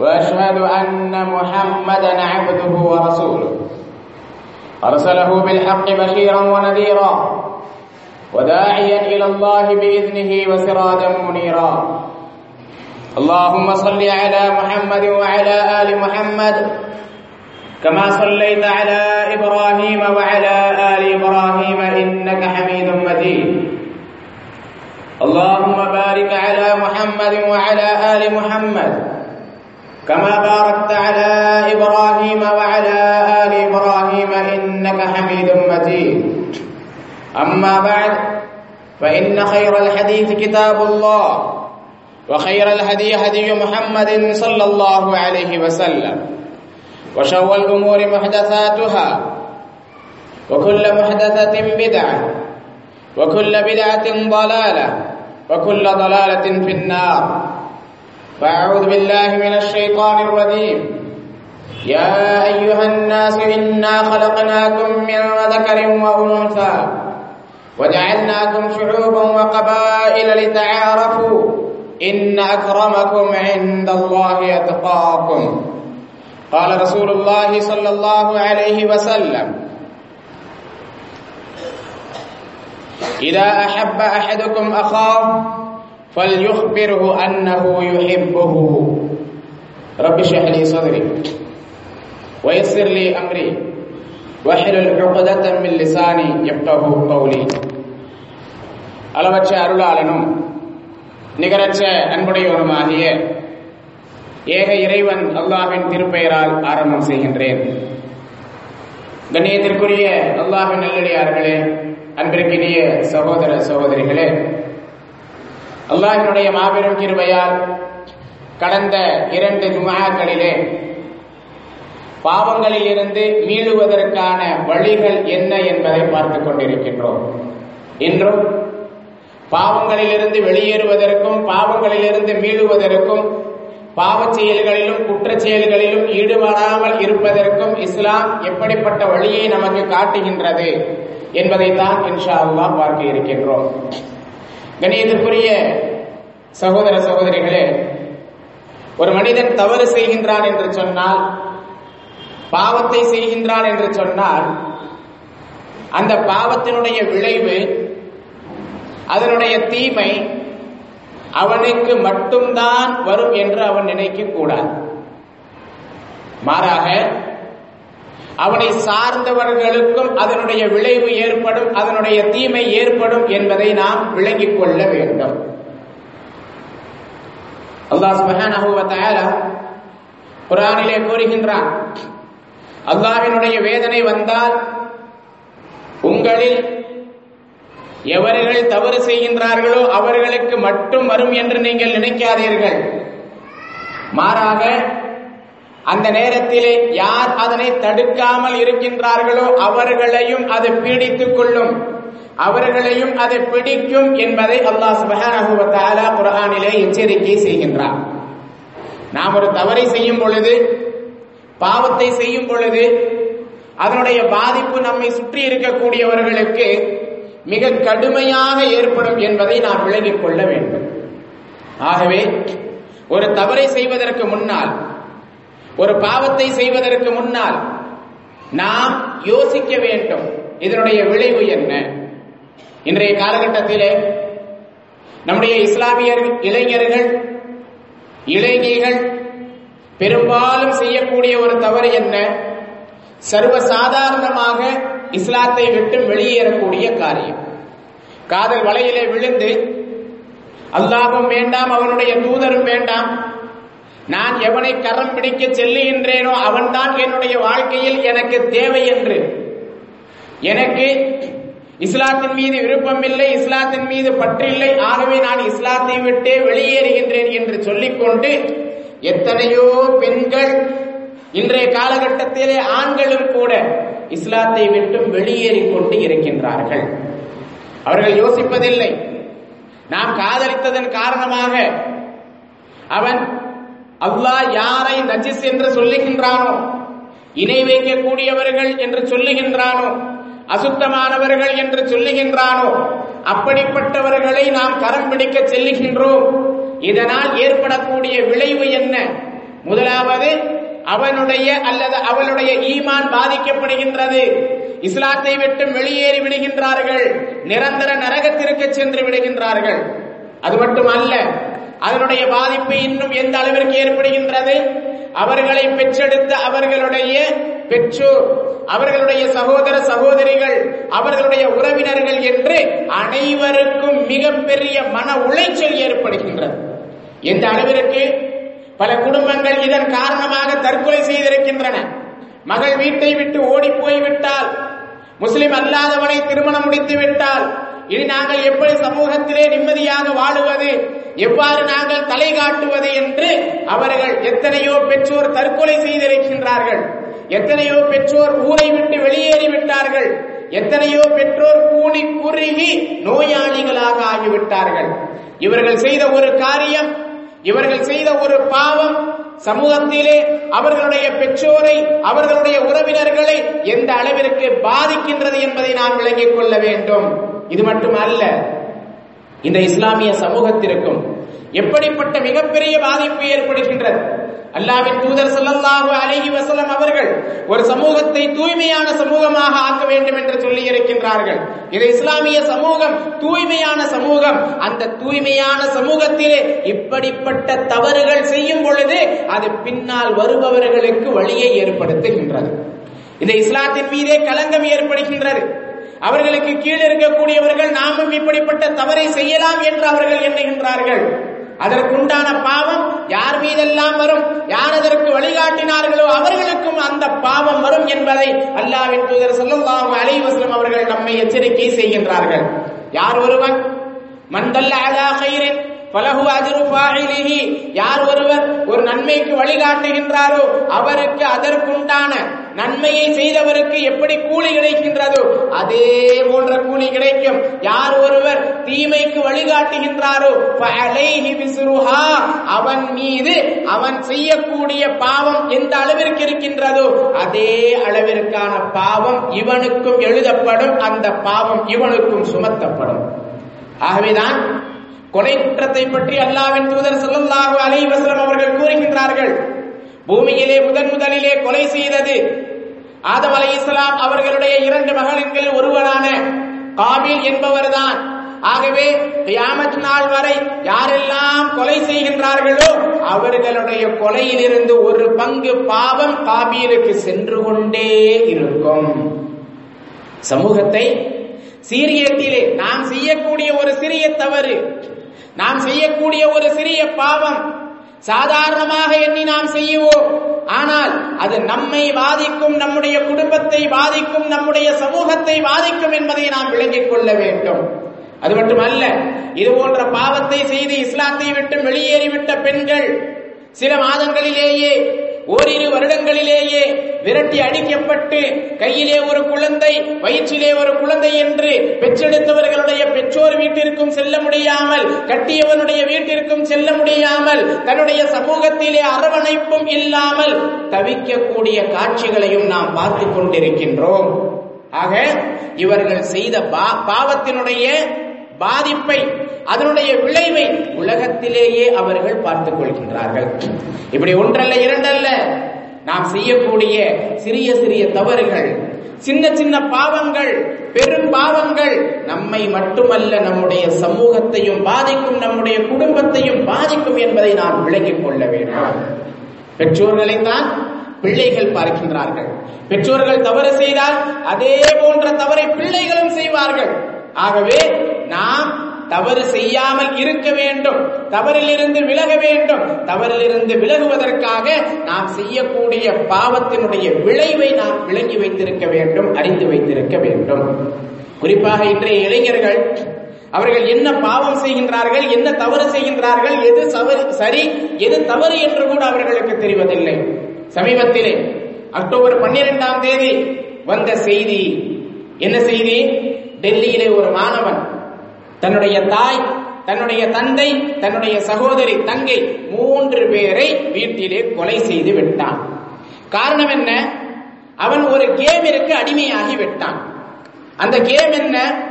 وأشهد أن محمدا عبده ورسوله. أرسله بالحق بشيرا ونذيرا وداعيا إلى الله بإذنه وسراجا منيرا. اللهم صل على محمد وعلى آل محمد كما صليت على إبراهيم وعلى آل إبراهيم إنك حميد مجيد. اللهم بارك على محمد وعلى آل محمد كما باركت على إبراهيم وعلى آل إبراهيم إنك حميد مجيد. أما بعد فإن خير الحديث كتاب الله وخير الهدي هدي محمد صلى الله عليه وسلم وشر الأمور محدثاتها وكل محدثة بدعة وكل بدعة ضلالة وكل ضلالة في النار. فأعوذ بالله من الشيطان الرجيم. يا أيها الناس إنا خلقناكم من ذكر وأنثى وجعلناكم شعوبا وقبائل لتعارفوا إن أكرمكم عند الله أتقاكم. قال رسول الله صلى الله عليه وسلم إذا أحب أحدكم أخاه فليخبره أنه يحبه رب اشرح لي صدري ويسر لي أمري واحلل عقدة من لساني يفقه قولي அளவற்ற அருளாளனும் நிகரற்ற அன்புடையவனுமாகிய ஏக இறைவன் அல்லாஹின் திருப்பெயரால் ஆரம்பம் செய்கின்றேன் கண்ணியத்திற்குரிய அல்லாஹின் நல்லடியார்களே அன்பிற்கினிய சகோதர சகோதரிகளே அல்லாஹினுடைய மாபெரும் கிருபையால் கடந்த இரண்டு ஜுமாக்களிலே பாவங்களில் இருந்து மீளுவதற்கான வழிகள் என்ன என்பதை பார்த்துக் கொண்டிருக்கின்றோம். இன்றும் பாவங்களிலிருந்து வெளியேறுவதற்கும் பாவங்களிலிருந்து மீளுவதற்கும் பாவ செயல்களிலும் குற்ற செயல்களிலும் ஈடுபடாமல் இருப்பதற்கும் இஸ்லாம் எப்படிப்பட்ட வழியை நமக்கு காட்டுகின்றது என்பதைத்தான் இன்ஷா அல்லா பார்க்க இருக்கின்றோம். கணியத்திற்குரிய சகோதர சகோதரிகளே ஒரு மனிதன் தவறு செய்கின்றான் என்று சொன்னால் பாவத்தை செய்கின்றான் என்று சொன்னால் அந்த பாவத்தினுடைய விளைவு அதனுடைய தீமை அவனுக்கு மட்டும்தான் வரும் என்று அவன் நினைக்க கூடாது மாறாக அவனை சார்ந்தவர்களுக்கும் அதனுடைய விளைவு ஏற்படும் அதனுடைய தீமை ஏற்படும் என்பதை நாம் விளங்கிக் கொள்ள வேண்டும். அல்லாஹ் சுப்ஹானஹு வ கூறுகின்றான் அல்லாவினுடைய வேதனை வந்தால் உங்களில் எவர்கள் தவறு செய்கின்றார்களோ அவர்களுக்கு மட்டும் வரும் என்று நீங்கள் நினைக்காதீர்கள். மாறாக அந்த நேரத்திலே யார் அதனை தடுக்காமல் இருக்கின்றார்களோ அவர்களையும் அது பீடித்துக் கொள்ளும். அவர்களையும் அதை பிடிக்கும் என்பதை அல்லாஹ் சுபஹானஹு வ எச்சரிக்கை செய்கின்றார். நாம் ஒரு தவறை செய்யும் பொழுது பாவத்தை செய்யும் பொழுது அதனுடைய பாதிப்பு நம்மை சுற்றி இருக்கக்கூடியவர்களுக்கு மிக கடுமையாக ஏற்படும் என்பதை நாம் விளங்கிக் கொள்ள வேண்டும். ஆகவே ஒரு தவறை செய்வதற்கு முன்னால் ஒரு பாவத்தை செய்வதற்கு முன்னால் நாம் யோசிக்க வேண்டும். இதனுடைய விளைவு என்ன? இன்றைய காலகட்டத்திலே நம்முடைய இஸ்லாமியர் இளைஞர்கள் இளைஞர்கள் பெரும்பாலும் செய்யக்கூடிய ஒரு தவறு என்ன? சர்வ சாதாரணமாக இஸ்லாத்தை விட்டு வெளியேறக்கூடிய காரியம். காதல் வலையிலே விழுந்து அல்லாஹும் வேண்டாம் அவனுடைய தூதரும் வேண்டாம் நான் எவனை கரம் பிடிக்க செல்லுகின்றேனோ அவன்தான் என்னுடைய வாழ்க்கையில் எனக்கு தேவை என்று. எனக்கு இஸ்லாத்தின் மீது விருப்பம் இல்லை இஸ்லாத்தின் மீது பற்றில்லை ஆகவே நான் இஸ்லாத்தை விட்டே வெளியேறுகின்றேன் என்று சொல்லிக்கொண்டு எத்தனையோ பெண்கள் இன்றைய காலகட்டத்திலே ஆண்களும் கூட இஸ்லாத்தை விட்டு வெளியேறிக் கொண்டு இருக்கின்றார்கள். அவர்கள் யோசிப்பதில்லை. நாம் காதலித்ததன் காரணமாக அவன் அல்லாஹ் யாரை நஜிஸ் என்று சொல்லுகின்றானோ இணை வைக்கக்கூடியவர்கள் என்று சொல்லுகின்றானோ அசுத்தமானவர்கள் என்று சொல்லுகின்றானோ அப்படிப்பட்டவர்களை நாம் கரம் பிடிக்க செல்லுகின்றோம். இதனால் ஏற்படக்கூடிய விளைவு என்ன? முதலாவது அவனுடைய அல்லது அவளுடைய ஈமான் பாதிக்கப்படுகின்றது. இஸ்லாத்தை விட்டு வெளியேறி விடுகின்றார்கள். நிரந்தர நரகத்திற்கு சென்று விடுகின்றார்கள். அது மட்டுமல்ல அதனுடைய பாதிப்பு இன்னும் எந்த அளவிற்கு ஏற்படுகின்றது? அவர்களை பெற்றெடுத்த அவர்களுடைய பெற்றோர் அவர்களுடைய சகோதர சகோதரிகள் அவர்களுடைய உறவினர்கள் என்று அனைவருக்கும் மிகப்பெரிய மன உளைச்சல் ஏற்படுகின்றது. எந்த அளவிற்கு? பல குடும்பங்கள் இதன் காரணமாக தற்கொலை செய்திருக்கின்றன. மகள் வீட்டை விட்டு ஓடி போய்விட்டால் முஸ்லிம் அல்லாதவனை திருமணம் முடித்து விட்டால் இனி நாங்கள் எப்படி சமூகத்திலே நிம்மதியாக வாழுவது? எவ்வாறு நாங்கள் தலை காட்டுவது என்று அவர்கள் எத்தனையோ பெற்றோர் தற்கொலை செய்திருக்கின்றார்கள். எத்தனையோ பெற்றோர் ஊரை விட்டு வெளியேறி விட்டார்கள். எத்தனையோ பெற்றோர் கூணி குறுகி நோயாளிகளாக ஆகிவிட்டார்கள். இவர்கள் செய்த ஒரு காரியம் இவர்கள் செய்த ஒரு பாவம் சமூகத்திலே அவர்களுடைய பெற்றோரை அவர்களுடைய உறவினர்களை எந்த அளவிற்கு பாதிக்கின்றது என்பதை நாம் விளங்கிக் கொள்ள வேண்டும். இது மட்டுமல்ல இந்த இஸ்லாமிய சமூகத்திற்கும் எப்படிப்பட்ட மிகப்பெரிய பாதிப்பு ஏற்படுகின்றது? அல்லாவின் தூதர் ஸல்லல்லாஹு அலைஹி வசலம் அவர்கள் ஒரு சமூகத்தை தூய்மையான சமூகமாக ஆக்க வேண்டும் என்று சொல்லி இருக்கின்றார்கள் இது இஸ்லாமிய சமூகம் தூய்மையான சமூகம். அந்த தூய்மையான சமூகத்திலே இப்படிப்பட்ட தவறுகள் செய்யும் பொழுது அது பின்னால் வருபவர்களுக்கு வழியை ஏற்படுத்துகின்றது. இந்த இஸ்லாத்தின் மீதே களங்கம் ஏற்படுகின்றது. அவர்களுக்கு கீழ் இருக்கக்கூடியவர்கள் நாமும் இப்படிப்பட்ட தவறை செய்யலாம் என்று அவர்கள் எண்ணுகின்றார்கள். அதற்குண்டான பாவம் யார் மீதெல்லாம் வரும்? யார் அதற்கு வழிகாட்டினார்களோ அவர்களுக்கும் அந்த பாவம் வரும் என்பதை அல்லாவின் தூதர் செல்லும் அலைஹி வஸல்லம் அவர்கள் நம்மை எச்சரிக்கை செய்கின்றார்கள். யார் ஒருவன்? மந்தல்ல அலா கயிறின் பலகு அஜரு யார் ஒருவர் ஒரு நன்மைக்கு வழிகாட்டுகின்றாரோ அவருக்கு அதற்குண்டான நன்மையை செய்தவருக்கு எப்படி கூலி கிடைக்கின்றதோ அதே போன்ற கூலி கிடைக்கும். யார் ஒருவர் தீமைக்கு வழிகாட்டுகின்றாரோ ஃபஅலைஹி அவன் மீது அவன் செய்யக்கூடிய பாவம் எந்த அளவிற்கு இருக்கின்றதோ அதே அளவிற்கான பாவம் இவனுக்கும் எழுதப்படும். அந்த பாவம் இவனுக்கும் சுமத்தப்படும். ஆகவேதான் கொலை குற்றத்தை பற்றி அல்லாவின் தூதர் ஸல்லல்லாஹு அலைஹி அவர்கள் கூறுகின்றார்கள். பூமியிலே முதன் முதலிலே கொலை செய்தது ஆதம் அலைஹிஸ்ஸலாம் அவர்களுடைய இரண்டு மகன்கள் ஒருவரான காபில் என்பவர்தான். ஆகவே கியாமத் நாள் வரை யாரெல்லாம் கொலை செய்கின்றார்களோ அவர்களுடைய கொலையிலிருந்து ஒரு பங்கு பாவம் காபீலுக்கு சென்று கொண்டே இருக்கும். சமூகத்தை சீரியத்திலே நாம் செய்யக்கூடிய ஒரு சிறிய தவறு நாம் செய்யக்கூடிய ஒரு சிறிய பாவம் சாதாரணமாக எண்ணி நாம் செய்யுவோம். ஆனால் அது நம்மை பாதிக்கும் நம்முடைய குடும்பத்தை பாதிக்கும் நம்முடைய சமூகத்தை பாதிக்கும் என்பதை நாம் விளங்கிக் கொள்ள வேண்டும். அது மட்டுமல்ல இது போன்ற பாவத்தை செய்து இஸ்லாத்தை விட்டு வெளியேறிவிட்ட பெண்கள் சில மாதங்களிலேயே ஓரிரு வருடங்களிலேயே விரட்டி அடிக்கப்பட்டு கையிலே ஒரு குழந்தை வயிற்றிலே ஒரு குழந்தை என்று பெற்றெடுத்தவர்களுடைய பெற்றோர் வீட்டிற்கும் செல்ல முடியாமல் கட்டியவனுடைய வீட்டிற்கும் செல்ல முடியாமல் தன்னுடைய சமூகத்திலே அரவணைப்பும் இல்லாமல் தவிக்கக்கூடிய காட்சிகளையும் நாம் பார்த்து கொண்டிருக்கின்றோம். ஆக இவர்கள் செய்த பாவத்தினுடைய பாதிப்பை அதனுடைய விளைவை உலகத்திலேயே அவர்கள் பார்த்துக் கொள்கின்றார்கள். இப்படி ஒன்றல்ல இரண்டல்ல நாம் செய்யக்கூடிய சிறிய சிறிய தவறுகள் சின்ன சின்ன பாவங்கள் பெரும் பாவங்கள் நம்மை மட்டுமல்ல நம்முடைய சமூகத்தையும் பாதிக்கும் நம்முடைய குடும்பத்தையும் பாதிக்கும் என்பதை நாம் விளங்கிக் கொள்ள வேண்டும். பெற்றோர்களை தான் பிள்ளைகள் பார்க்கின்றார்கள். பெற்றோர்கள் தவறு செய்தால் அதே போன்ற தவறை பிள்ளைகளும் செய்வார்கள். ஆகவே நாம் தவறு செய்யாமல் இருக்க வேண்டும். தவறிலிருந்து விலக வேண்டும். தவறிலிருந்து விலகுவதற்காக நாம் செய்யக்கூடிய பாவத்தினுடைய விளைவை நாம் விளங்கி வைத்திருக்க வேண்டும் அறிந்து வைத்திருக்க வேண்டும். குறிப்பாக இன்றைய இளைஞர்கள் அவர்கள் என்ன பாவம் செய்கின்றார்கள் என்ன தவறு செய்கின்றார்கள் எது சரி எது தவறு என்று கூட அவர்களுக்கு தெரிவதில்லை. சமீபத்திலே அக்டோபர் பன்னிரெண்டாம் தேதி வந்த செய்தி. என்ன செய்தி? டெல்லியிலே ஒரு மாணவன் தன்னுடைய தாய் தன்னுடைய தந்தை தன்னுடைய சகோதரி தங்கை மூன்று பேரை வீட்டிலே கொலை செய்து விட்டான். காரணம் என்ன? அவன் ஒரு கேமிற்கு அடிமையாகி விட்டான். அந்த கேம் என்ன?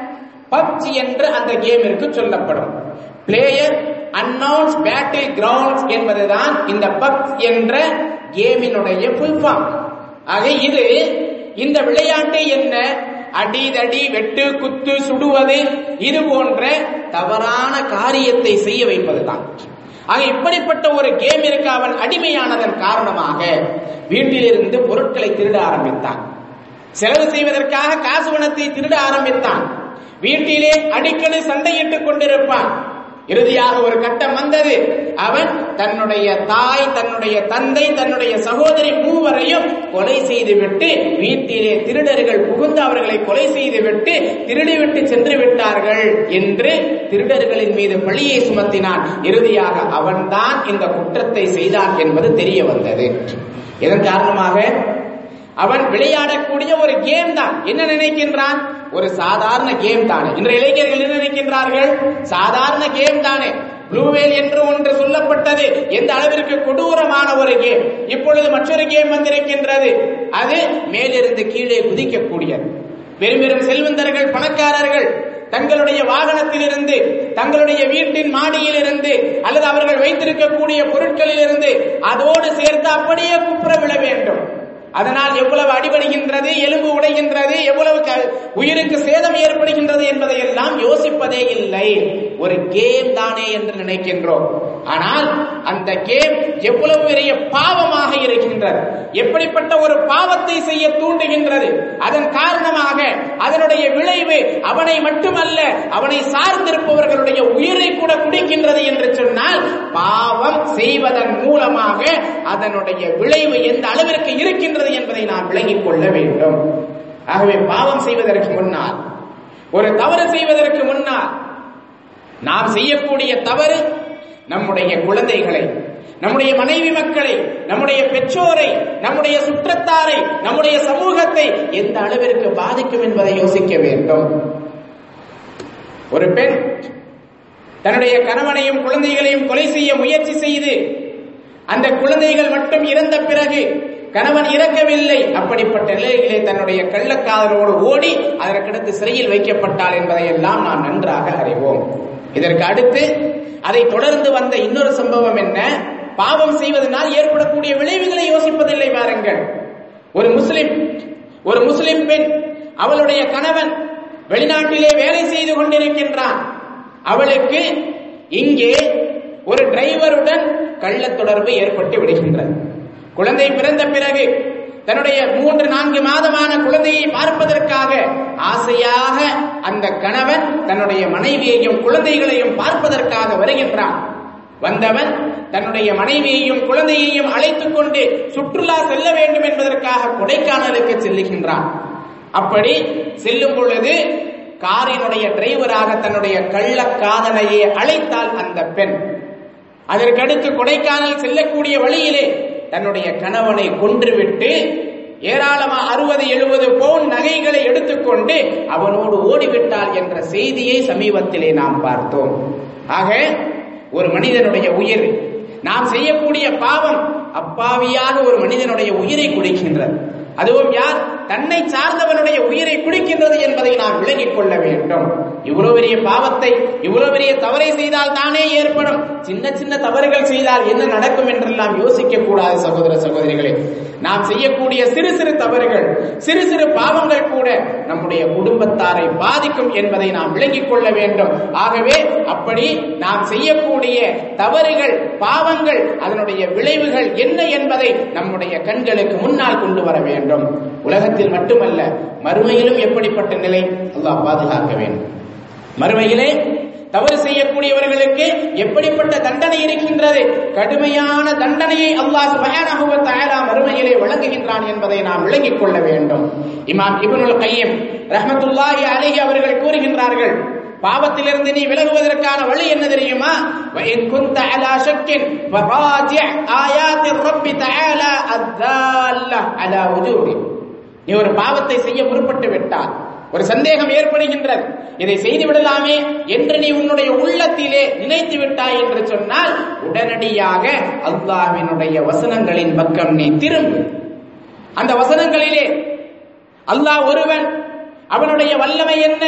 பப்ஜி என்று அந்த கேமிற்கு சொல்லப்படும். பிளேயர் அன்னௌன்ஸ் பேட்டில் கிரவுண்ட்ஸ் என்பதுதான் இந்த பப்ஸ் என்ற கேமினுடைய ஃபுல் ஃபார்ம் ஆக இது இந்த விளையாட்டு என்ன? அடிதடி வெட்டு குத்து சுடுவது இது போன்ற தவறான காரியத்தை செய்ய வைப்பதுதான். ஆக இப்படிப்பட்ட ஒரு கேம் இருக்க அவன் அடிமையானதன் காரணமாக வீட்டிலிருந்து பொருட்களை திருட ஆரம்பித்தான். செலவு செய்வதற்காக காசு பணத்தை திருட ஆரம்பித்தான். வீட்டிலே அடிக்கடி சண்டையிட்டுக் கொண்டிருப்பான். இறுதியாக ஒரு கட்டம் வந்தது. அவன் தன்னுடைய தாய் தன்னுடைய தந்தை தன்னுடைய சகோதரி மூவரையும் கொலை செய்துவிட்டு வீட்டிலே திருடர்கள் புகுந்து அவர்களை கொலை செய்துவிட்டு திருடிவிட்டு சென்று விட்டார்கள் என்று திருடர்களின் மீது பழியை சுமத்தினான். இறுதியாக அவன்தான் இந்த குற்றத்தை செய்தான் என்பது தெரிய வந்தது. இதன் காரணமாக அவன் விளையாடக்கூடிய ஒரு கேம் தான். என்ன நினைக்கின்றான்? ஒரு சாதாரண கேம் தானே. இன்றைய இளைஞர்கள் என்ன நினைக்கின்றார்கள்? சாதாரண கேம் தானே. ப்ளூவேல் என்று ஒன்று சொல்லப்பட்டது. எந்த அளவிற்கு கொடூரமான ஒரு கேம் இப்பொழுது மற்றொரு கேம் வந்திருக்கின்றது. அது மேலிருந்து கீழே குதிக்கக்கூடியது. பெரும் பெரும் செல்வந்தர்கள் பணக்காரர்கள் தங்களுடைய வாகனத்திலிருந்து தங்களுடைய வீட்டின் மாடியிலிருந்து அல்லது அவர்கள் வைத்திருக்கக்கூடிய பொருட்களிலிருந்து அதோடு சேர்த்து அப்படியே குப்புற விழ வேண்டும். அதனால் எவ்வளவு அடிபடுகின்றது எலும்பு உடைகின்றது எவ்வளவு க- உயிருக்கு சேதம் ஏற்படுகின்றது என்பதை எல்லாம் யோசிப்பதே இல்லை. ஒரு கேம் தானே என்று நினைக்கின்றோம். ஆனால் அந்த கேம் எவ்வளவு பெரிய பாவமாக இருக்கின்றது. எப்படிப்பட்ட ஒரு பாவத்தை செய்ய தூண்டுகின்றது. அதன் காரணமாக அதனுடைய விளைவு அவனை மட்டுமல்ல அவனை சார்ந்திருப்பவர்களுடைய உயிரை கூட குடிக்கின்றது என்று சொன்னால் பாவம் செய்வதன் மூலமாக அதனுடைய விளைவு எந்த அளவிற்கு இருக்கின்றது என்பதை நாம் விளங்கிக் கொள்ள வேண்டும். ஆகவே பாவம் செய்வதற்கு முன்னால் ஒரு தவறு செய்வதற்கு முன்னால் நாம் செய்யக்கூடிய தவறு நம்முடைய குழந்தைகளை நம்முடைய மனைவி மக்களை நம்முடைய பெற்றோரை நம்முடைய சுற்றத்தாரை நம்முடைய சமூகத்தை எந்த அளவிற்கு பாதிக்கும் என்பதை யோசிக்க வேண்டும். ஒரு பெண் தன்னுடைய கணவனையும் குழந்தைகளையும் கொலை செய்ய முயற்சி செய்து அந்த குழந்தைகள் மட்டும் இறந்த பிறகு கணவன் இறக்கவில்லை. அப்படிப்பட்ட நிலையிலே தன்னுடைய கள்ளக்காதலோடு ஓடி அதற்கடுத்து சிறையில் வைக்கப்பட்டாள் என்பதை எல்லாம் நாம் நன்றாக அறிவோம். இதற்கு அடுத்து அதை தொடர்ந்து வந்த இன்னொரு சம்பவம் என்ன? பாவம் செய்வதனால் ஏற்படக்கூடிய விளைவுகளை யோசிப்பதில்லை பாருங்கள் ஒரு முஸ்லிம் ஒரு முஸ்லிம் பெண் அவளுடைய கணவன் வெளிநாட்டிலே வேலை செய்து கொண்டிருக்கின்றான். அவளுக்கு இங்கே ஒரு டிரைவருடன் கள்ள தொடர்பு ஏற்பட்டு விடுகின்றது. குழந்தை பிறந்த பிறகு தன்னுடைய மூன்று நான்கு மாதமான குழந்தையை பார்ப்பதற்காக ஆசையாக அந்த கணவன் தன்னுடைய மனைவியையும் குழந்தைகளையும் பார்ப்பதற்காக வருகின்றான். வந்தவன் தன்னுடைய மனைவியையும் குழந்தையையும் அழைத்துக் கொண்டு சுற்றுலா செல்ல வேண்டும் என்பதற்காக கொடைக்கானலுக்கு செல்லுகின்றான். அப்படி செல்லும் பொழுது காரினுடைய டிரைவராக தன்னுடைய கள்ளக்காதலையை அழைத்தாள் அந்த பெண். அதற்கடுத்து கொடைக்கானல் செல்லக்கூடிய வழியிலே தன்னுடைய கணவனை கொன்றுவிட்டு ஏராளமா அறுபது எழுபது பவுன் நகைகளை எடுத்துக்கொண்டு அவனோடு ஓடிவிட்டாள் என்ற செய்தியை சமீபத்திலே நாம் பார்த்தோம். ஆக ஒரு மனிதனுடைய உயிர் நாம் செய்யக்கூடிய பாவம் அப்பாவியாக ஒரு மனிதனுடைய உயிரை குடிக்கின்றது. அதுவும் யார்? தன்னை சார்ந்தவனுடைய உயிரை குடிக்கின்றது என்பதை நாம் விளங்கிக் கொள்ள வேண்டும். இவ்வளவு பெரிய பாவத்தை இவ்வளவு பெரிய தவறை செய்தால் தானே ஏற்படும். சின்ன சின்ன தவறுகள் செய்தால் என்ன நடக்கும் என்றெல்லாம் யோசிக்க கூடாது சகோதர சகோதரிகளே. நாம் செய்யக்கூடிய சிறு சிறு தவறுகள் சிறு சிறு பாவங்கள் கூட நம்முடைய குடும்பத்தாரை பாதிக்கும் என்பதை நாம் விளங்கிக் கொள்ள வேண்டும். ஆகவே அப்படி நாம் செய்யக்கூடிய தவறுகள் பாவங்கள் அதனுடைய விளைவுகள் என்ன என்பதை நம்முடைய கண்களுக்கு முன்னால் கொண்டு வர வேண்டும். உலகத்தில் மட்டுமல்ல மறுமையிலும் எப்படிப்பட்ட நிலை? அல்லாஹ் பாதுகாக்க வேண்டும். மறுமையிலே தவறு செய்யக்கூடியவர்களுக்கு எப்படிப்பட்ட தண்டனை இருக்கின்றது கடுமையான தண்டனையை அல்லாஹ் சுப்ஹானஹு வ தஆலா மறுமையிலே வழங்குகின்றான் என்பதை நாம் விளங்கிக் கொள்ள வேண்டும் இமாம் இப்னுல் கையம் ரஹ்மத்துல்லாஹி அலைஹி அவர்கள் கூறுகின்றார்கள் பாவத்திலிருந்து நீ விலகுவதற்கான வழி என்ன தெரியுமா وَإِن كُنتَ عَلَى شَكٍّ فَرَاجِعْ آيَاتِ الرَّبِّ تَعَالَى الدَّالَّةَ عَلَى وُجُوبِهِ நீ ஒரு பாவத்தை செய்ய முற்பட்டு விட்டால் ஒரு சந்தேகம் ஏற்படுகின்றது. இதை செய்து விடலாமே என்று நீ உன்னுடைய உள்ளத்திலே நினைத்து விட்டாய் என்று சொன்னால் உடனடியாக அல்லாஹ்வினுடைய வசனங்களின் பக்கம் நீ திரும்பு. அந்த வசனங்களிலே அல்லாஹ் ஒருவன் அவனுடைய வல்லமை என்ன?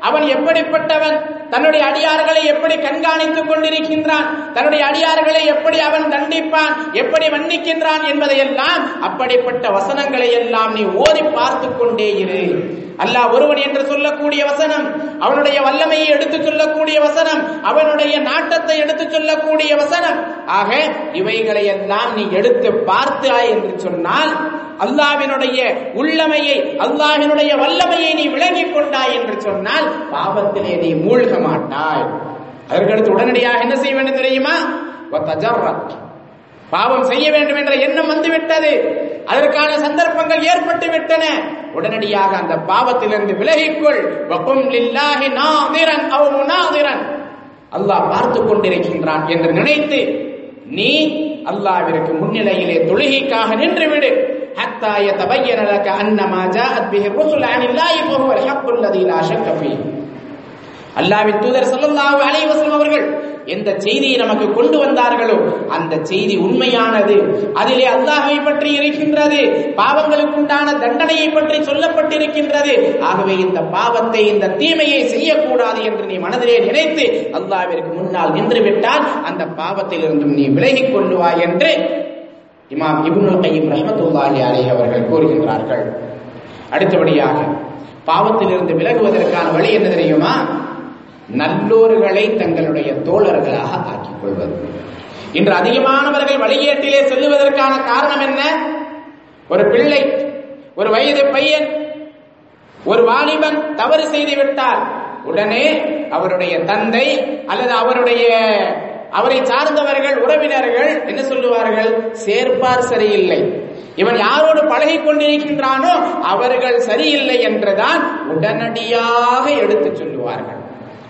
அவன் எப்படிப்பட்டவன்? தன்னுடைய அடியார்களை எப்படி கண்காணித்துக் கொண்டிருக்கின்றான்? தன்னுடைய அடியார்களை எப்படி அவன் தண்டிப்பான்? எப்படி மன்னிக்கின்றான் என்பதையெல்லாம் அப்படிப்பட்ட வசனங்களை எல்லாம் நீ ஓதி பார்த்து கொண்டே இரு. அல்லாஹ் ஒருவன் என்று சொல்லக்கூடிய வசனம் அவனுடைய வல்லமையை எடுத்து சொல்லக்கூடிய வசனம் அவனுடைய நாட்டத்தை எடுத்து சொல்லக்கூடிய வசனம். ஆக இவைகளை எல்லாம் நீ எடுத்து பார்த்தாய் என்று சொன்னால் அல்லாவினுடைய உள்ளமையை அல்லாஹினுடைய வல்லமையை நீ கொண்டாய் என்று சொன்னால் பாவத்திலே நீ மூழ்க மாட்டாய். அதற்கடுத்து உடனடியாக என்ன செய்ய வேண்டும் தெரியுமா? பாவம் செய்ய வேண்டும் என்ற எண்ணம் வந்துவிட்டது. அதற்கான சந்தர்ப்பங்கள் ஏற்பட்டு விட்டன. உடனடியாக அந்த பாவத்திலிருந்து விலகிக்கொள். வகும் லில்லாஹி நாதிரன் அவ் முனாதிரன். அல்லாஹ் பார்த்து கொண்டிருக்கின்றான் என்று நினைத்து நீ அல்லாவிற்கு முன்னிலையிலே தொழுகைக்காக நின்றுவிடு حتى يتبين لك أن ما جاءت به الرسل عن الله فهو الحق الذي لا شك فيه அல்லாவின் தூதர் ஸல்லல்லாஹு அலைஹி வஸல்லம் அவர்கள் எந்த செய்தியை நமக்கு கொண்டு வந்தார்களோ அந்த செய்தி உண்மையானது அதிலே அல்லாஹ்வை பற்றி இருக்கின்றது பாவங்களுக்கு உண்டான தண்டனையை பற்றி சொல்லப்பட்டிருக்கின்றது ஆகவே இந்த பாவத்தை இந்த தீமையை செய்யக்கூடாது என்று நீ மனதிலே நினைத்து அல்லாஹ்விற்கு முன்னால் நின்று விட்டால் அந்த பாவத்திலிருந்தும் நீ விலகிக் கொள்ளுவாய் என்று இமாம் இபுனுல் கையம் ரஹ்மத்துல்லாஹி அலி அவர்கள் கூறுகின்றார்கள். அடுத்தபடியாக பாவத்திலிருந்து விலகுவதற்கான வழி என்ன தெரியுமா? நல்லோர்களை தங்களுடைய தோழர்களாக ஆக்கிக் கொள்வது. இன்று அதிகமானவர்கள் வழிகேட்டிலே செல்லுவதற்கான காரணம் என்ன? ஒரு பிள்ளை ஒரு வயது பையன் ஒரு வாலிபன் தவறு செய்து விட்டார் உடனே அவருடைய தந்தை அல்லது அவருடைய அவரை சார்ந்தவர்கள் உறவினர்கள் என்ன சொல்லுவார்கள்? சேர்ப்பார் சரியில்லை. இவன் யாரோடு பழகி கொண்டிருக்கின்றானோ அவர்கள் சரியில்லை என்றுதான் உடனடியாக எடுத்துச் சொல்லுவார்கள்.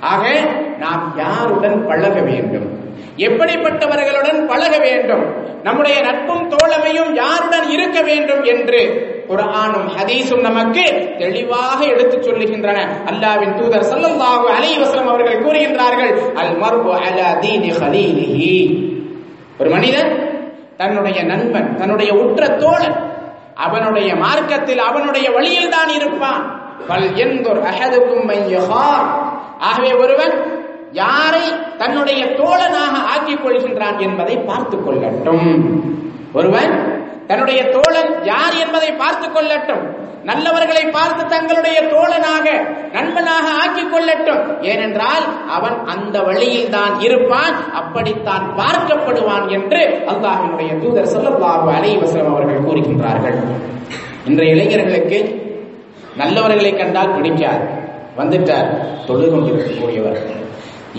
ஆக நாம் யாருடன் பழக வேண்டும்? எப்படிப்பட்டவர்களுடன் பழக வேண்டும்? நம்முடைய நட்பும் தோழமையும் யாருடன் இருக்க வேண்டும் என்று குர்ஆனும் ஹதீஸும் நமக்கு தெளிவாக எடுத்துச் சொல்லுகின்றன. அல்லாவின் தூதர் ஸல்லல்லாஹு அலைஹி வஸல்லம் அவர்கள் கூறுகின்றார்கள் அல் மர்பு அலா தீனி ஹலீலிஹி ஒரு மனிதன் தன்னுடைய நண்பன் தன்னுடைய உற்ற தோழன் அவனுடைய மார்க்கத்தில் அவனுடைய வழியில் தான் இருப்பான். பல் எந்தொரு அஹதுக்கும் ஆகவே ஒருவன் யாரை தன்னுடைய தோழனாக ஆக்கிக் கொள்கின்றான் என்பதை பார்த்துக் கொள்ளட்டும். ஒருவன் தன்னுடைய தோழன் யார் என்பதை பார்த்துக் கொள்ளட்டும். நல்லவர்களை பார்த்து தங்களுடைய தோழனாக நண்பனாக ஆக்கிக் கொள்ளட்டும். ஏனென்றால் அவன் அந்த வழியில் தான் இருப்பான் அப்படித்தான் பார்க்கப்படுவான் என்று அல்லாஹினுடைய தூதர் ஸல்லல்லாஹு அலைஹி அவர்கள் கூறுகின்றார்கள். இன்றைய இளைஞர்களுக்கு நல்லவர்களை கண்டால் பிடிக்காது. வந்துட்டார் தொழுது கொண்டிருக்கக்கூடியவர்கள்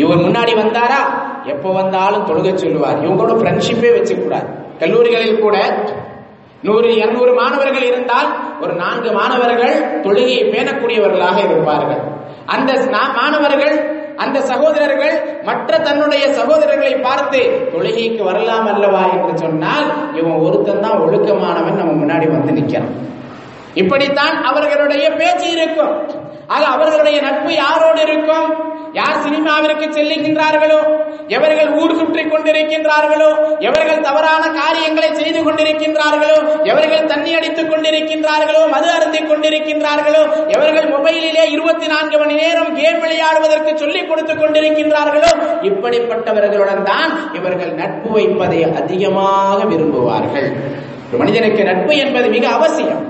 இவர் முன்னாடி வந்தாரா? எப்போ வந்தாலும் தொழுக சொல்லுவார். இவங்களோட ஃப்ரெண்ட்ஷிப்பே வச்சுக்கூடாது. கல்லூரிகளில் கூட நூறு இருநூறு மாணவர்கள் இருந்தால் ஒரு நான்கு மாணவர்கள் தொழுகையை பேணக்கூடியவர்களாக இருப்பார்கள். அந்த மாணவர்கள் அந்த சகோதரர்கள் மற்ற தன்னுடைய சகோதரர்களை பார்த்து தொழுகைக்கு வரலாம் அல்லவா என்று சொன்னால் இவன் ஒருத்தன் தான் ஒழுக்கமானவன் நம்ம முன்னாடி வந்து நிற்கிறான். இப்படித்தான் அவர்களுடைய பேச்சு இருக்கும். ஆக அவர்களுடைய நட்பு யாரோடு இருக்கும்? யார் சினிமாவிற்கு செல்லுகின்றார்களோ எவர்கள் ஊர் சுற்றி கொண்டிருக்கின்றார்களோ எவர்கள் தவறான காரியங்களை செய்து கொண்டிருக்கின்றார்களோ எவர்கள் தண்ணி அடித்துக் கொண்டிருக்கின்றார்களோ மது அருந்திக் கொண்டிருக்கின்றார்களோ எவர்கள் மொபைலிலே இருபத்தி நான்கு மணி நேரம் கேம் விளையாடுவதற்கு சொல்லிக் கொடுத்துக் கொண்டிருக்கின்றார்களோ இப்படிப்பட்டவர்களுடன் தான் இவர்கள் நட்பு வைப்பதை அதிகமாக விரும்புவார்கள். மனிதனுக்கு நட்பு என்பது மிக அவசியம்.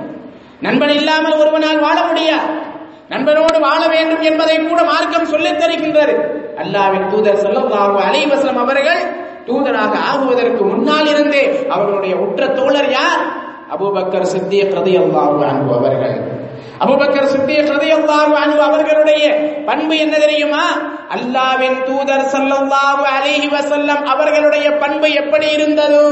நண்பன் இல்லாமல் ஒருவனால் வாழ முடியாது. நண்பனோடு வாழ வேண்டும் என்பதை கூட மார்க்கம் சொல்லித் தருகின்றது. அல்லாவின் தூதர் ஸல்லல்லாஹு அலைஹி அவர்கள் தூதராக ஆகுவதற்கு முன்னால் இருந்தே அவர்களுடைய உற்ற தோழர் யார்? அபூபக்கர் சித்திய ரலியல்லாஹு அன்ஹு அவர்கள். அபுபக்கர் சித்திக் ரதியல்லாஹு அன்ஹு அவர்களுடைய பண்பு என்ன தெரியுமா? அல்லாஹ்வின் தூதர் ஸல்லல்லாஹு அலைஹி வஸல்லம் அவர்களுடைய பண்பு எப்படி இருந்ததோ?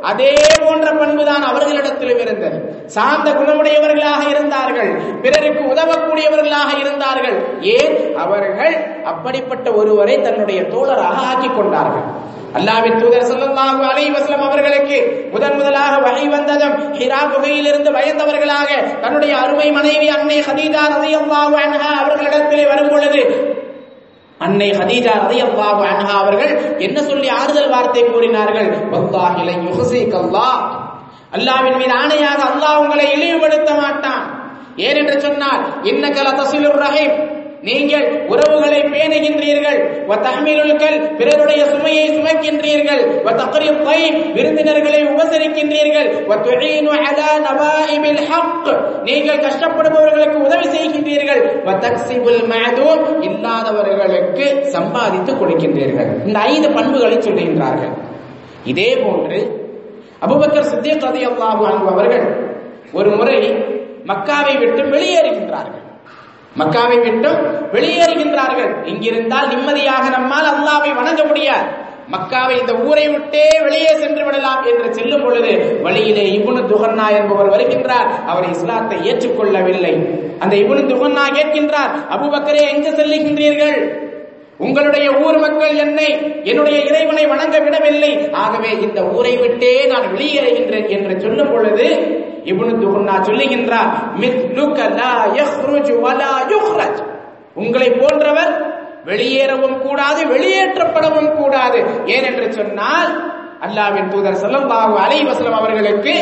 அதே போன்ற பண்புதான் அவர்களிடத்திலும் இருந்தது. சாந்த குணமுடையவர்களாக இருந்தார்கள் பிறருக்கு உதவக்கூடியவர்களாக இருந்தார்கள். ஏன்? அவர்கள் அப்படிப்பட்ட ஒருவரை தன்னுடைய தோழராக ஆக்கிக் கொண்டார்கள். அல்லாவின் தூதர் ஸல்லல்லாஹு அலைஹி வஸல்லம் அவர்களுக்கு முதன் முதலாக வகை வந்ததும் ஹிரா குகையிலிருந்து பயந்தவர்களாக தன்னுடைய அருமை மனைவி அன்னை ஹதீஜா ரலியல்லாஹு அன்ஹா அவர்களிடத்திலே வரும் பொழுது அன்னை ஹதீஜா ரலியல்லாஹு அன்ஹா அவர்கள் என்ன சொல்லி ஆறுதல் வார்த்தை கூறினார்கள்? வல்லாஹி லை யுஹ்ஸிகல்லாஹ் அல்லாஹ்வின் மீது ஆணையாக அல்லாஹ் உங்களை இழிவுபடுத்த மாட்டான். ஏனென்று சொன்னால் இன்னக தசிலுர் ரஹீம். நீங்கள் உறவுகளை பேணுகின்றீர்கள். பிறருடைய சுமையை சுமக்கின்றீர்கள். விருந்தினர்களை உபசரிக்கின்றீர்கள். நீங்கள் கஷ்டப்படுபவர்களுக்கு உதவி செய்கின்றீர்கள். இல்லாதவர்களுக்கு சம்பாதித்து கொடுக்கின்றீர்கள். இந்த ஐந்து பண்புகளை சொல்லுகின்றார்கள் இதே போன்று அபுபக்கர் சித்திக் ரலியல்லாஹு அவர்கள் ஒரு முறை மக்காவை விட்டு வெளியேறுகின்றார்கள். மக்காவை விட்டு வெளியேறுகின்றார்கள். இங்கிருந்தால் நிம்மதியாக நம்மால் அல்லாவை வணங்க முடியாது. மக்காவை இந்த ஊரை விட்டே வெளியே சென்று விடலாம் என்று செல்லும் பொழுது வழியிலே இபுனு துகன்னா என்பவர் வருகின்றார். அவர் இஸ்லாத்தை ஏற்றுக்கொள்ளவில்லை. அந்த இபுனு துகன்னா கேட்கின்றார் அபுபக்கரே எங்கு செல்லுகின்றீர்கள்? உங்களுடைய ஊர் மக்கள் என்னை என்னுடைய இறைவனை வணங்க விடவில்லை. ஆகவே இந்த ஊரை விட்டே நான் வெளியேறுகின்றேன் என்று சொல்லும் பொழுது இப்னு துகுன்னா சொல்லுகின்றார் மித்லுக லா யஹ்ருஜு வலா யுஹ்ரஜ். உங்களை போன்றவர் வெளியேறவும் கூடாது வெளியேற்றப்படவும் கூடாது. ஏனென்று சொன்னால் அல்லாஹ்வின் தூதர் ஸல்லல்லாஹு அலை வசலம் அவர்களுக்கு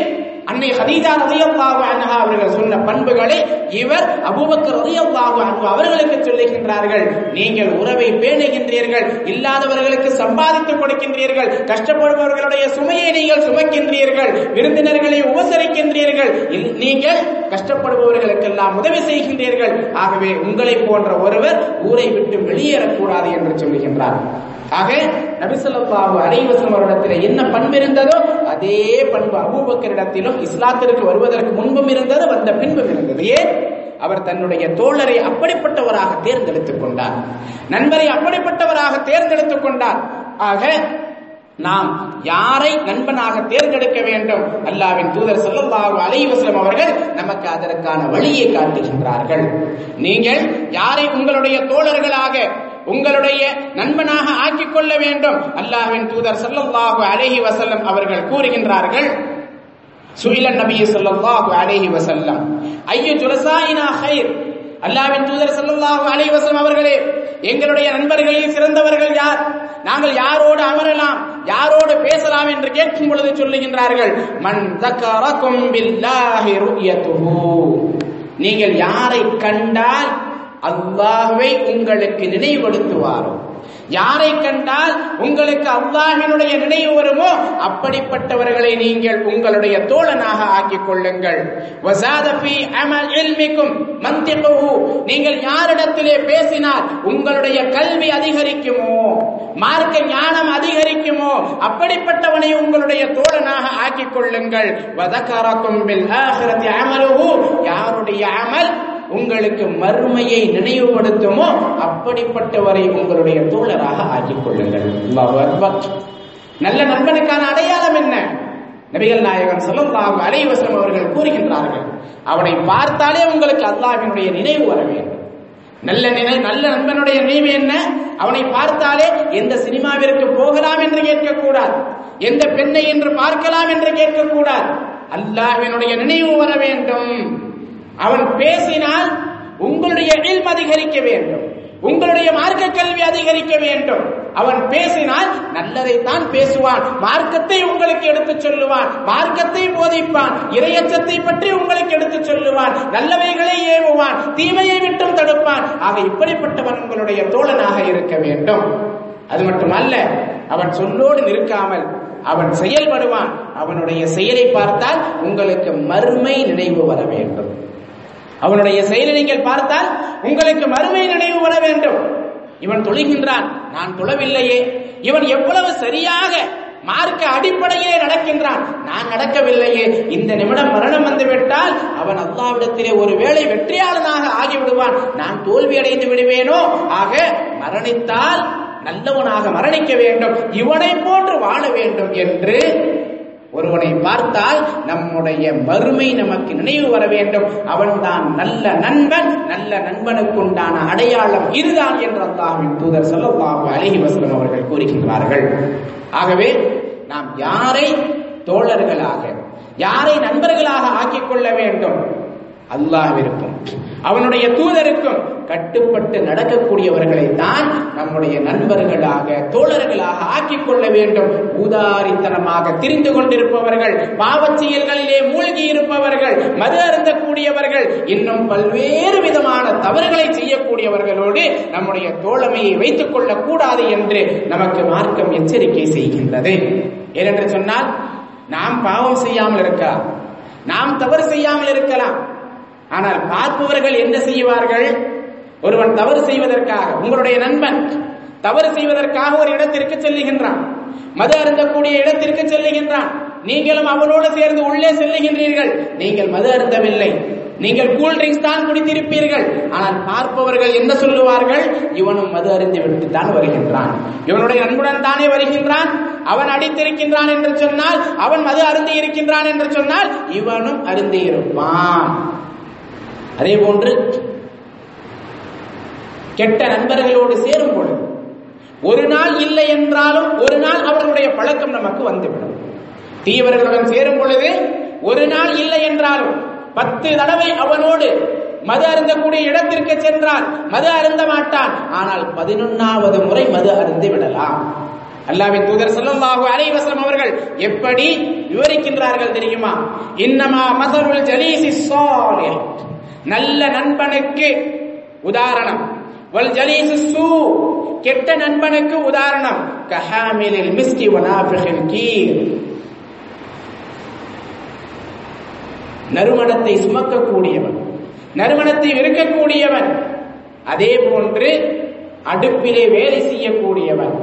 அன்னை ஹதீஜா ரதியல்லாஹு அன்ஹா அவர்கள் சொன்ன பண்புகளை இவர் அபூபக்கர் ரதியல்லாஹு அன்ஹு அவர்களுக்கு சொல்லுகின்றார்கள் நீங்கள் உறவை பேணுகின்றீர்கள் இல்லாதவர்களுக்கு சம்பாதித்து கொடுக்கின்றீர்கள் கஷ்டப்படுபவர்களுடைய சுமையை நீங்கள் சுமக்கின்றீர்கள் விருந்தினர்களை உபசரிக்கின்றீர்கள் நீங்கள் கஷ்டப்படுபவர்களுக்கெல்லாம் உதவி செய்கின்றீர்கள். ஆகவே உங்களை போன்ற ஒருவர் ஊரை விட்டு வெளியேறக்கூடாது என்று சொல்லுகின்றார். ஆக நபிசல்லாஹு அலைவசம் அவரிடத்தில் என்ன பண்பு இருந்ததோ அதே பண்பு அபூபக்கரிடத்திலும் இஸ்லாத்திற்கு வருவதற்கு முன்பும் இருந்தது வந்த பின்பும் இருந்தது. ஏன்? அவர் தன்னுடைய தோழரை அப்படிப்பட்டவராக தேர்ந்தெடுத்துக் கொண்டார். நண்பரை அப்படிப்பட்டவராக தேர்ந்தெடுத்துக் கொண்டார். ஆக நாம் யாரை நண்பனாக தேர்ந்தெடுக்க வேண்டும்? அல்லாவின் தூதர் ஸல்லல்லாஹு அலைவசம் அவர்கள் நமக்கு அதற்கான வழியை காட்டுகின்றார்கள். நீங்கள் யாரை உங்களுடைய தோழர்களாக உங்களுடைய நண்பனாக ஆக்கிக் கொள்ள வேண்டும். அல்லாஹின் தூதர் சல்லாஹு அழகி வசல்லம் அவர்கள் கூறுகின்றார்கள் சுயில நபி ஸல்லல்லாஹு அலைஹி வசல்லம் ஐயோ ஜுலசாயினா ஹைர் அல்லாவின் தூதர் சல்லாஹு அலைஹி வசல்லம் அவர்களே எங்களுடைய நண்பர்களில் சிறந்தவர்கள் யார்? நாங்கள் யாரோடு அமரலாம் யாரோடு பேசலாம் என்று கேட்கும் பொழுது சொல்லுகின்றார்கள் மன் தக்கரக்கும் பில்லாஹி ருயத்துஹு. நீங்கள் யாரை கண்டால் அல்லாஹுவை உங்களுக்கு நினைவுபடுத்துவார்? யாரை கண்டால் உங்களுக்கு அல்லாஹினுடைய நினைவு வருமோ? அப்படிப்பட்டவர்களை நீங்கள் உங்களுடைய தோழனாக ஆக்கிக் கொள்ளுங்கள். நீங்கள் யாரிடத்திலே பேசினால் உங்களுடைய கல்வி அதிகரிக்குமோ? மார்க்க ஞானம் அதிகரிக்குமோ? அப்படிப்பட்டவனை உங்களுடைய தோழனாக ஆக்கிக் கொள்ளுங்கள். யாருடைய அமல் உங்களுக்கு மறுமையை நினைவுபடுத்துமோ அப்படிப்பட்டவரை உங்களுடைய தோழராக ஆக்கிக் கொள்ளுங்கள் நல்ல நண்பனுக்கான அடையாளம் என்ன? நபிகள் நாயகம் சொல்லும் அலைவசம் அவர்கள் கூறுகின்றார்கள் அவனை பார்த்தாலே உங்களுக்கு அல்லாஹ்வினுடைய நினைவு வர வேண்டும். நல்ல நினை நல்ல நண்பனுடைய நினைவு என்ன? அவனை பார்த்தாலே எந்த சினிமாவிற்கு போகலாம் என்று கேட்கக்கூடாது எந்த பெண்ணை என்று பார்க்கலாம் என்று கேட்கக்கூடாது அல்லாஹ்வினுடைய நினைவு வர வேண்டும். அவன் பேசினால் உங்களுடைய இல்ம் அதிகரிக்க வேண்டும். உங்களுடைய மார்க்க கல்வி அதிகரிக்க வேண்டும். அவன் பேசினால் நல்லதை தான் பேசுவான் மார்க்கத்தை உங்களுக்கு எடுத்துச் சொல்லுவான் மார்க்கத்தை போதிப்பான் இரையச்சத்தை பற்றி உங்களுக்கு எடுத்துச் சொல்லுவான் நல்லவைகளை ஏவுவான் தீமையை விட்டும் தடுப்பான் ஆக இப்படிப்பட்டவன் உங்களுடைய தோழனாக இருக்க வேண்டும். அது மட்டுமல்ல அவன் சொல்லோடு நிற்காமல் அவன் செயல்படுவான். அவனுடைய செயலை பார்த்தால் உங்களுக்கு மறுமை நினைவு வர வேண்டும். அவனுடைய செயலை நீங்கள் பார்த்தால் உங்களுக்கு மறுமை நினைவு வர வேண்டும். இவன் தொழுகின்றான். நான் தொழவில்லையே. இவன் எவ்வளவு சரியாக மார்க்க அடிப்படையிலே நடக்கின்றான். நான் நடக்கவில்லையே. இந்த நிமிடம் மரணம் வந்துவிட்டால் அவன் அல்லாவிடம் அல்லாவிடத்திலே ஒருவேளை வெற்றியாளனாக ஆகிவிடுவான். நான் தோல்வி அடைந்து விடுவேனோ? ஆக மரணித்தால் நல்லவனாக மரணிக்க வேண்டும். இவனை போன்று வாழ வேண்டும் என்று ஒருவனை பார்த்தால் நம்முடைய வறுமை நமக்கு நினைவு வர வேண்டும். அவன்தான் நல்ல நண்பன் நல்ல நண்பனுக்குண்டான அடையாளம் இதுதான் என்று அல்லாவின் தூதர் ஸல்லல்லாஹு அலைஹி வஸல்லம் அவர்கள் கூறுகின்றார்கள். ஆகவே நாம் யாரை தோழர்களாக யாரை நண்பர்களாக ஆக்கிக் கொள்ள வேண்டும்? அல்லாஹ்விற்கும். அவனுடைய தூதருக்கும் கட்டுப்பட்டு நடக்கக்கூடியவர்களை தான் நம்முடைய நண்பர்களாக தோழர்களாக ஆக்கிக் கொள்ள வேண்டும். ஊதாரித்தனமாக திரிந்து கொண்டிருப்பவர்கள் பாவச் செயல்களிலே மூழ்கி இருப்பவர்கள் மது அருந்தக்கூடியவர்கள் இன்னும் பல்வேறு விதமான தவறுகளை செய்யக்கூடியவர்களோடு நம்முடைய தோழமையை வைத்துக் கொள்ளக் கூடாது என்று நமக்கு மார்க்கம் எச்சரிக்கை செய்கின்றது. ஏனென்று சொன்னால் நாம் பாவம் செய்யாமல் இருக்கலாம். நாம் தவறு செய்யாமல் இருக்கலாம். ஆனால் பார்ப்பவர்கள் என்ன செய்வார்கள்? ஒருவன் தவறு செய்வதற்காக உங்களுடைய நண்பன் தவறு செய்வதற்காக ஒரு இடத்திற்கு செல்லுகின்றான். மது அருந்தக்கூடிய இடத்திற்கு செல்லுகின்றான். நீங்களும் அவனோடு சேர்ந்து உள்ளே செல்லுகின்றீர்கள். நீங்கள் மது அருந்தவில்லை. நீங்கள் கூல் ட்ரிங்க்ஸ் தான் குடித்திருப்பீர்கள். ஆனால் பார்ப்பவர்கள் என்ன சொல்லுவார்கள்? இவனும் மது அறிந்து விட்டு தான் வருகின்றான். இவனுடைய நண்புடன் தானே வருகின்றான்? அவன் அடித்திருக்கின்றான் என்று சொன்னால் அவன் மது அருந்தி இருக்கின்றான் என்று சொன்னால் இவனும் அருந்தி இருப்பான். அதே போன்று கெட்ட நண்பர்களோடு சேரும் பொழுது ஒரு நாள் இல்லை என்றாலும் ஒரு நாள் அவர்களுடைய பழக்கம் நமக்கு வந்துவிடும். தீவர்களுடன் சேரும் பொழுது ஒரு நாள் இல்லை என்றாலும் பத்து தடவை அவனோடு மது அருந்தக்கூடிய இடத்திற்கு சென்றால் மது அருந்த மாட்டான். ஆனால் பதினொன்னாவது முறை மது அருந்து விடலாம். அல்லாவின் தூதர் ஸல்லல்லாஹு அலைவசம் அவர்கள் எப்படி விவரிக்கின்றார்கள் தெரியுமா? இன்னமா மதருள் ஜலீசி ஸாலிஹ் நல்ல நண்பனுக்கு உதாரணம். வல் ஜலீசு சூ கெட்ட நண்பனுக்கு உதாரணம். கஹாமிலில் மிஸ்கி வனாஃபிஹில் கீர். நறுமணத்தை சுமக்கக்கூடியவன். நறுமணத்தை விற்கக்கூடியவன் அதே போன்று அடுப்பிலே வேலை செய்யக்கூடியவன்.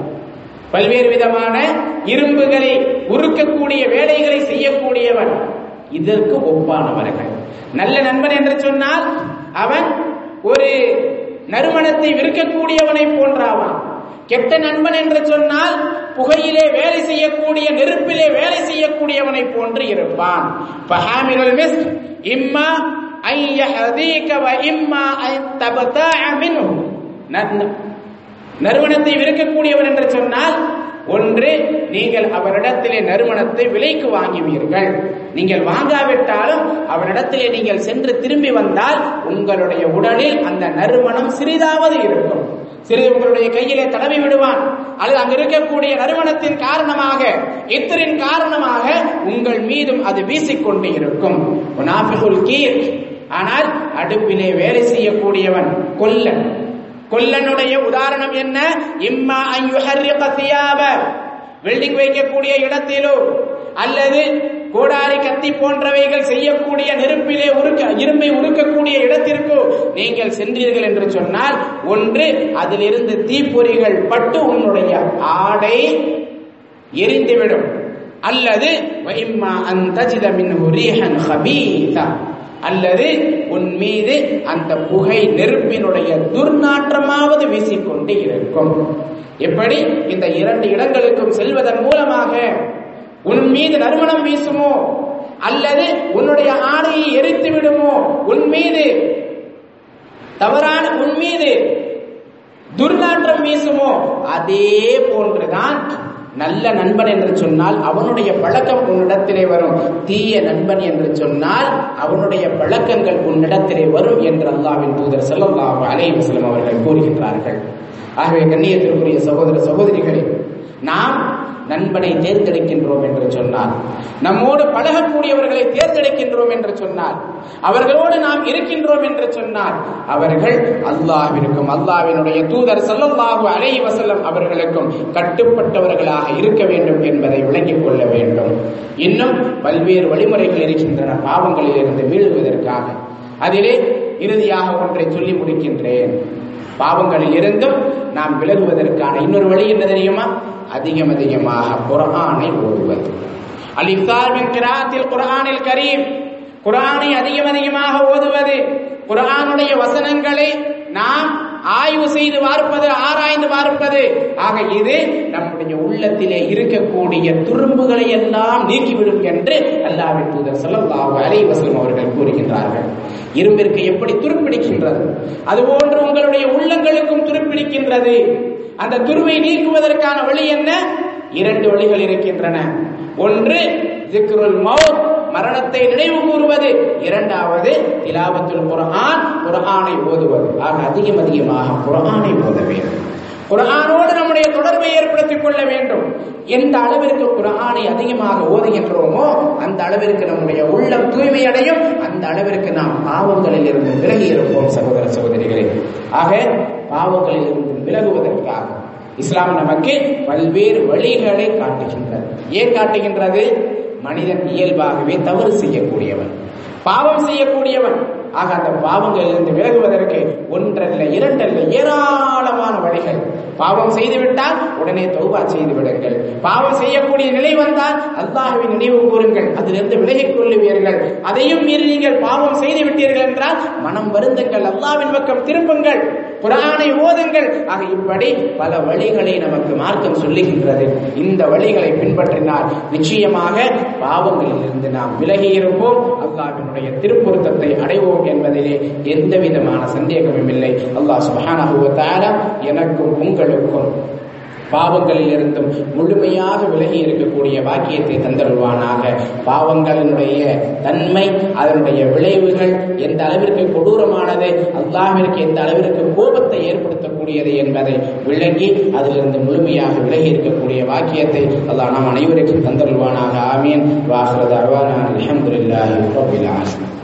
பல்வேறு விதமான இரும்புகளை உருக்கக்கூடிய வேலைகளை செய்யக்கூடியவன். இதற்கு ஒப்பானவர்கள். நல்ல நண்பன் என்று சொன்னால் அவன் ஒரு நறுமணத்தை விற்கக்கூடியவனை போன்றாவான். கெட்ட நண்பன் என்று சொன்னால் புகையிலே வேலை செய்யக்கூடிய நெருப்பிலே வேலை செய்யக்கூடியவனை போன்று இருப்பான். ஃபஹாமிலுல் மிஸ்க் இம்மா ஐ யஹதீக வ இம்மா ஐ மின்ஹு. நறுமணத்தை விற்கக்கூடியவன் என்று சொன்னால் ஒன்று நீங்கள் அவரிடத்திலே நறுமணத்தை விலைக்கு வாங்குவீர்கள். நீங்கள் வாங்காவிட்டாலும் அவரிடத்திலே நீங்கள் சென்று திரும்பி வந்தால் உங்களுடைய உடலில் அந்த நறுமணம் சிறிதாவது இருக்கும். சிறிது உங்களுடைய கையிலே தடவி விடுவான். அல்லது அங்கு இருக்கக்கூடிய நறுமணத்தின் காரணமாக இத்தரின் காரணமாக உங்கள் மீதும் அது வீசிக்கொண்டு இருக்கும். ஆனால் அடுப்பிலே வேலை செய்யக்கூடியவன் கொல்லன். கொல்லனுடைய உதாரணம் என்ன? இம்மா அயுஹர்ரிக தியாப. வெல்டிங் வைக்கக்கூடிய இடத்திலோ அல்லது கோடாரி கத்தி போன்றவைகள் செய்யக்கூடிய நெருப்பிலே உருக்க இரும்பை உருக்கக்கூடிய இடத்திற்கோ நீங்கள் சென்றீர்கள் என்று சொன்னால் ஒன்று அதிலிருந்து தீப்பொறிகள் பட்டு உன்னுடைய ஆடை எரிந்துவிடும். அல்லது வைம்மா அந்த ரீஹன் ஹபீதா அல்லது உன் மீது அந்த புகை நெருப்பினுடைய துர்நாற்றமாவது வீசிக்கொண்டு இருக்கும். எப்படி? இந்த இரண்டு இடங்களுக்கும் செல்வதன் மூலமாக. உன் மீது நறுமணம் வீசுமோ? அல்லது உன்னுடைய ஆடையை எரித்து விடுமோ? உன் மீது தவறான உன் மீது துர்நாற்றம் வீசுமோ? அதே போன்றுதான் நல்ல நண்பன் என்று சொன்னால் அவனுடைய பழக்கம் உன்னிடத்திலே வரும். தீய நண்பன் என்று சொன்னால் அவனுடைய பழக்கங்கள் உன்னிடத்திலே வரும் என்று அல்லாவின் தூதர் செல்லல்லாஹு அலைவசலம் அவர்கள் கூறுகின்றார்கள். ஆகவே கண்ணியத்திற்குரிய சகோதர சகோதரிகளே நாம் நண்பனை தேர்ந்தெடுக்கின்றோம் என்று சொன்னார். நம்மோடு பழகக்கூடியவர்களை தேர்ந்தெடுக்கின்றோம் என்று சொன்னார். அவர்களோடு நாம் இருக்கின்றோம் என்று சொன்னார். அவர்கள் அல்லாவிற்கும் அல்லாவினுடைய தூதர் ஸல்லல்லாஹு அலைஹி வசல்லம் அவர்களுக்கும் கட்டுப்பட்டவர்களாக இருக்க வேண்டும் என்பதை விளங்கிக் கொள்ள வேண்டும். இன்னும் பல்வேறு வழிமுறைகள் இருக்கின்றன பாவங்களில் இருந்து வீழ்வதற்காக அதிலே இறுதியாக ஒன்றை சொல்லி முடிக்கின்றேன். பாவங்களில் இருந்தும் நாம் விலகுவதற்கான இன்னொரு வழி என்ன தெரியுமா? அதிகம் அதிகமாக குரானை ஓதுவது. அல் கிராத்தில் குரானில் கரீம். குரானை அதிகம் அதிகமாக ஓதுவது. குரானுடைய வசனங்களை நாம் ஆய்வு செய்து பார்ப்பது ஆராய்ந்து பார்ப்பது. ஆக இது நம்முடைய உள்ளத்திலே இருக்கக்கூடிய துரும்புகளை எல்லாம் நீக்கிவிடும் என்று அல்லாவின் தூதர் ஸல்லல்லாஹு அலை வசலம் அவர்கள் கூறுகின்றார்கள். இரும்பிற்கு எப்படி துருப்பிடிக்கின்றது? அதுபோன்று உங்களுடைய உள்ளங்களுக்கும் துருப்பிடிக்கின்றது. அந்த துருவை நீக்குவதற்கான வழி என்ன? இரண்டு வழிகள் இருக்கின்றன. ஒன்று ஜிக்ருல் மௌத் மரணத்தை நினைவு கூறுவது. இரண்டாவது திலாவத்துல் குர்ஆன் குர்ஆனை ஓதுவது. ஆக அதிகம் அதிகமாக குர்ஆனை ஓத வேண்டும். குர்ஆனோடு நம்முடைய தொடர்பை ஏற்படுத்திக் கொள்ள வேண்டும். எந்த அளவிற்கு குர்ஆனை அதிகமாக ஓதுகின்றோமோ அந்த அளவிற்கு நம்முடைய உள்ளம் தூய்மையடையும் அந்த அளவிற்கு நாம் பாவங்களில் இருந்து விலகி இருப்போம் சகோதர சகோதரிகளே. ஆக பாவங்களில் இருந்து விலகுவதற்காக. இஸ்லாம் நமக்கு பல்வேறு வழிகளை காட்டுகின்றது. ஏன் காட்டுகின்றது? மனிதன் இயல்பாகவே தவறு செய்யக்கூடியவன். பாவம் செய்யக்கூடியவன். ஆக அந்த பாவங்களிலிருந்து விலகுவதற்கு ஒன்றல்ல இரண்டல்ல ஏராளமான வழிகள். பாவம் செய்துவிட்டால் உடனே தௌபா செய்து விடுங்கள். பாவம் செய்யக்கூடிய நிலை வந்தால் அல்லாஹுவை நினைவு கூறுங்கள். அதிலிருந்து விலகிக் கொள்ளுவீர்கள். அதையும் மீறி நீங்கள் பாவம் செய்து விட்டீர்கள் என்றால் மனம் வருந்துங்கள். அல்லாவின் பக்கம் திரும்புங்கள். குரானை ஓதுங்கள் ஆக இப்படி பல வழிகளை நமக்கு மார்க்கம் சொல்லுகின்றது. இந்த வழிகளை பின்பற்றினால் நிச்சயமாக பாவங்களில் இருந்து நாம் விலகி இருப்போம். அல்லாஹ்வினுடைய திருப்பொருத்தத்தை அடைவோம் என்பதிலே எந்த விதமான சந்தேகமும் இல்லை. அல்லாஹ் சுபானா எனக்கும் உங்களுக்கும் பாவங்களில் இருந்தும் முழுமையாக விலகி இருக்கக்கூடிய வாக்கியத்தை தந்தருள்வானாக. பாவங்களினுடைய தன்மை அதனுடைய விளைவுகள் எந்த அளவிற்கு கொடூரமானது அல்லாஹிற்கு எந்த அளவிற்கு கோபத்தை ஏற்படுத்தக்கூடியது என்பதை விளங்கி அதிலிருந்து முழுமையாக விலகி இருக்கக்கூடிய வாக்கியத்தை அல்லாஹ் நாம் அனைவருக்கும் தந்தருள்வானாக. ஆமீன். வாஹ்ரத் அர்வானா அல்ஹம்துலில்லாஹி ரப்பில் ஆலமீன்.